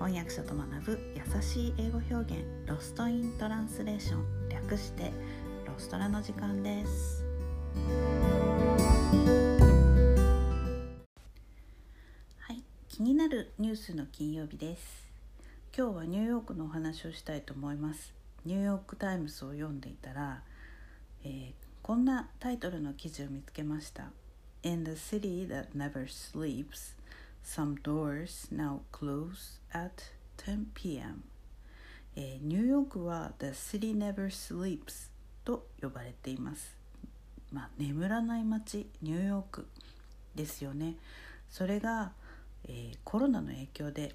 翻訳者と学ぶ優しい英語表現 Lost in Translation略してロストラの時間です。はい気になるニュースの金曜日です。今日はニューヨークのお話をしたいと思います。ニューヨークタイムズを読んでいたら、えー、こんなタイトルの記事を見つけました。In the city that never sleeps Some doors now close at 10 p.m. えー、ニューヨークは The City Never Sleeps と呼ばれています。まあ、眠らない街ニューヨークですよね。それが、えー、コロナの影響で、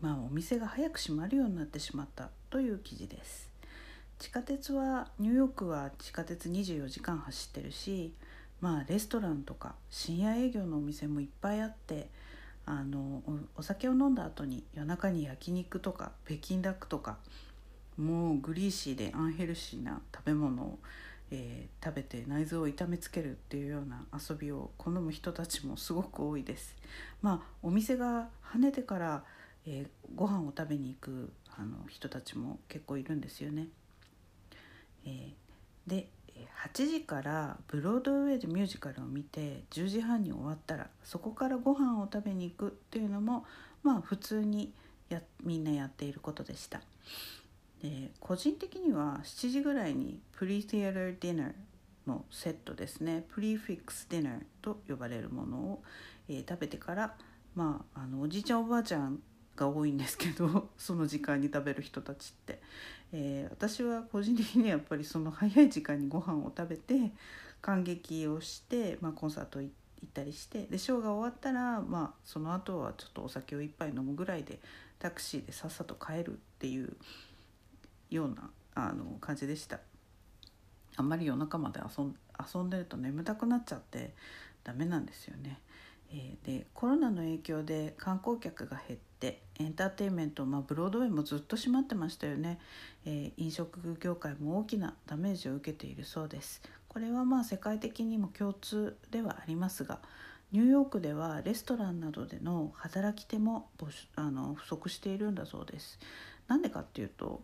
まあ、お店が早く閉まるようになってしまったという記事です。地下鉄はニューヨークは地下鉄24時間走ってるし、まあ、レストランとか深夜営業のお店もいっぱいあってあのお酒を飲んだ後に夜中に焼肉とか北京ダックとかもうグリーシーでアンヘルシーな食べ物を、えー、食べて内臓を痛めつけるっていうような遊びを好む人たちもすごく多いです。まあお店が跳ねてから、えー、ご飯を食べに行くあの人たちも結構いるんですよね。えー、で8時からブロードウェイでミュージカルを見て10時半に終わったらそこからご飯を食べに行くっていうのもまあ普通にやみんなやっていることでした。で個人的には7時ぐらいにプリティアルディナーのセットですねプリフィックスディナーと呼ばれるものを、えー、食べてからまああのおじいちゃんおばあちゃんが多いんですけど その時間に食べる人たちって、えー、私は個人的にやっぱりその早い時間にご飯を食べて感激をして、まあ、コンサート行ったりしてでショーが終わったら、まあ、その後はちょっとお酒を一杯飲むぐらいでタクシーでさっさと帰るっていうようなあの感じでしたあんまり夜中まで遊ん遊んでると眠たくなっちゃってダメなんですよね。えー、でコロナの影響で観光客が減ってエンターテインメント、まあ、ブロードウェイもずっと閉まってましたよね、えー、飲食業界も大きなダメージを受けているそうです。これはまあ世界的にも共通ではありますがニューヨークではレストランなどでの働き手もあの不足しているんだそうです。なんでかっていうと、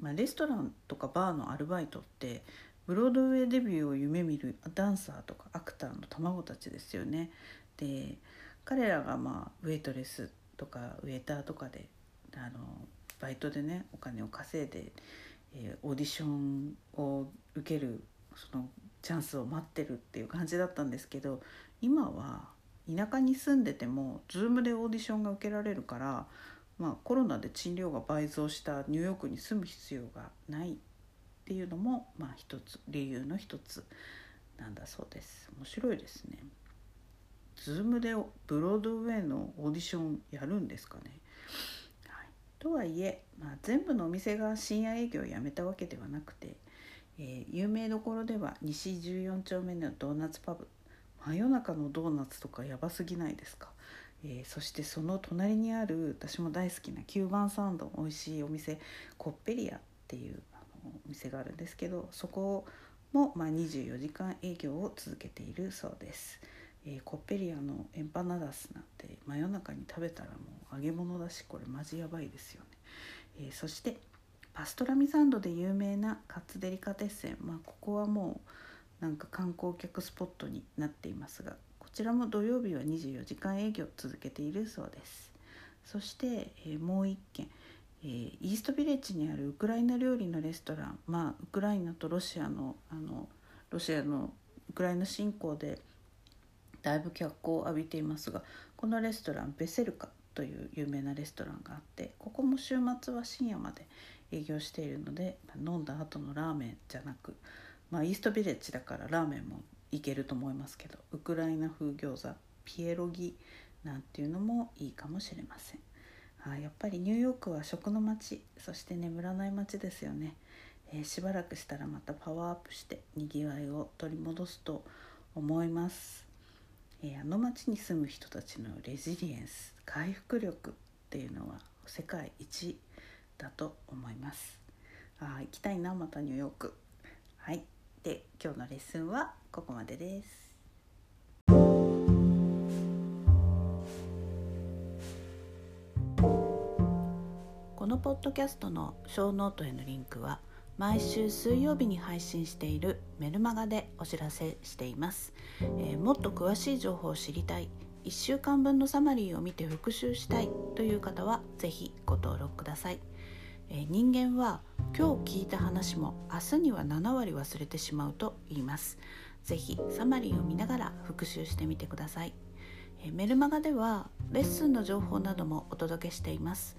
まあ、レストランとかバーのアルバイトってブロードウェイデビューを夢見るダンサーとかアクターの卵たちですよね。で彼らがまあウェイトレスとかウェイターとかであのバイトでねお金を稼いで、えー、オーディションを受けるそのチャンスを待ってるっていう感じだったんですけど今は田舎に住んでても Zoom でオーディションが受けられるから、まあ、コロナで賃料が倍増したニューヨークに住む必要がないっていうのも、まあ、一つ理由の一つなんだそうです。面白いですね。Zoom でブロードウェイのオーディションやるんですかね。はい、とはいえ、まあ、全部のお店が深夜営業をやめたわけではなくて、えー、有名どころでは西14丁目のドーナツパブ真夜中のドーナツとかやばすぎないですか、えー、そしてその隣にある私も大好きな9番サンド美味しいお店コッペリアっていうあのお店があるんですけどそこも、まあ、24時間営業を続けているそうです。えー、コッペリアのエンパナダスなんて真夜中に食べたらもう揚げ物だしこれマジやばいですよね、えー、そしてパストラミサンドで有名なカツデリカテッセンまあここはもうなんか観光客スポットになっていますがこちらも土曜日は24時間営業続けているそうです。そして、えー、もう一軒えー、イーストビレッジにあるウクライナ料理のレストラン。まあウクライナとロシアのあのロシアのウクライナ侵攻でだいぶ脚光を浴びていますがこのレストランベセルカという有名なレストランがあってここも週末は深夜まで営業しているので飲んだ後のラーメンじゃなく、まあ、イーストビレッジだからラーメンもいけると思いますけどウクライナ風餃子ピエロギなんていうのもいいかもしれません。あやっぱりニューヨークは食の街そして眠らない街ですよね、えー、しばらくしたらまたパワーアップしてにぎわいを取り戻すと思います。えー、あの町に住む人たちのレジリエンス回復力っていうのは世界一だと思います。あ行きたいなまたニューヨーク。はい。で今日のレッスンはここまでです。このポッドキャストのショーノートへのリンクは毎週水曜日に配信しているメルマガでお知らせしています、えー、もっと詳しい情報を知りたい。1週間分のサマリーを見て復習したい。という方は是非ご登録ください、えー、人間は今日聞いた話も明日には7割忘れてしまうと言います。是非サマリーを見ながら復習してみてください。メルマガではレッスンの情報などもお届けしています。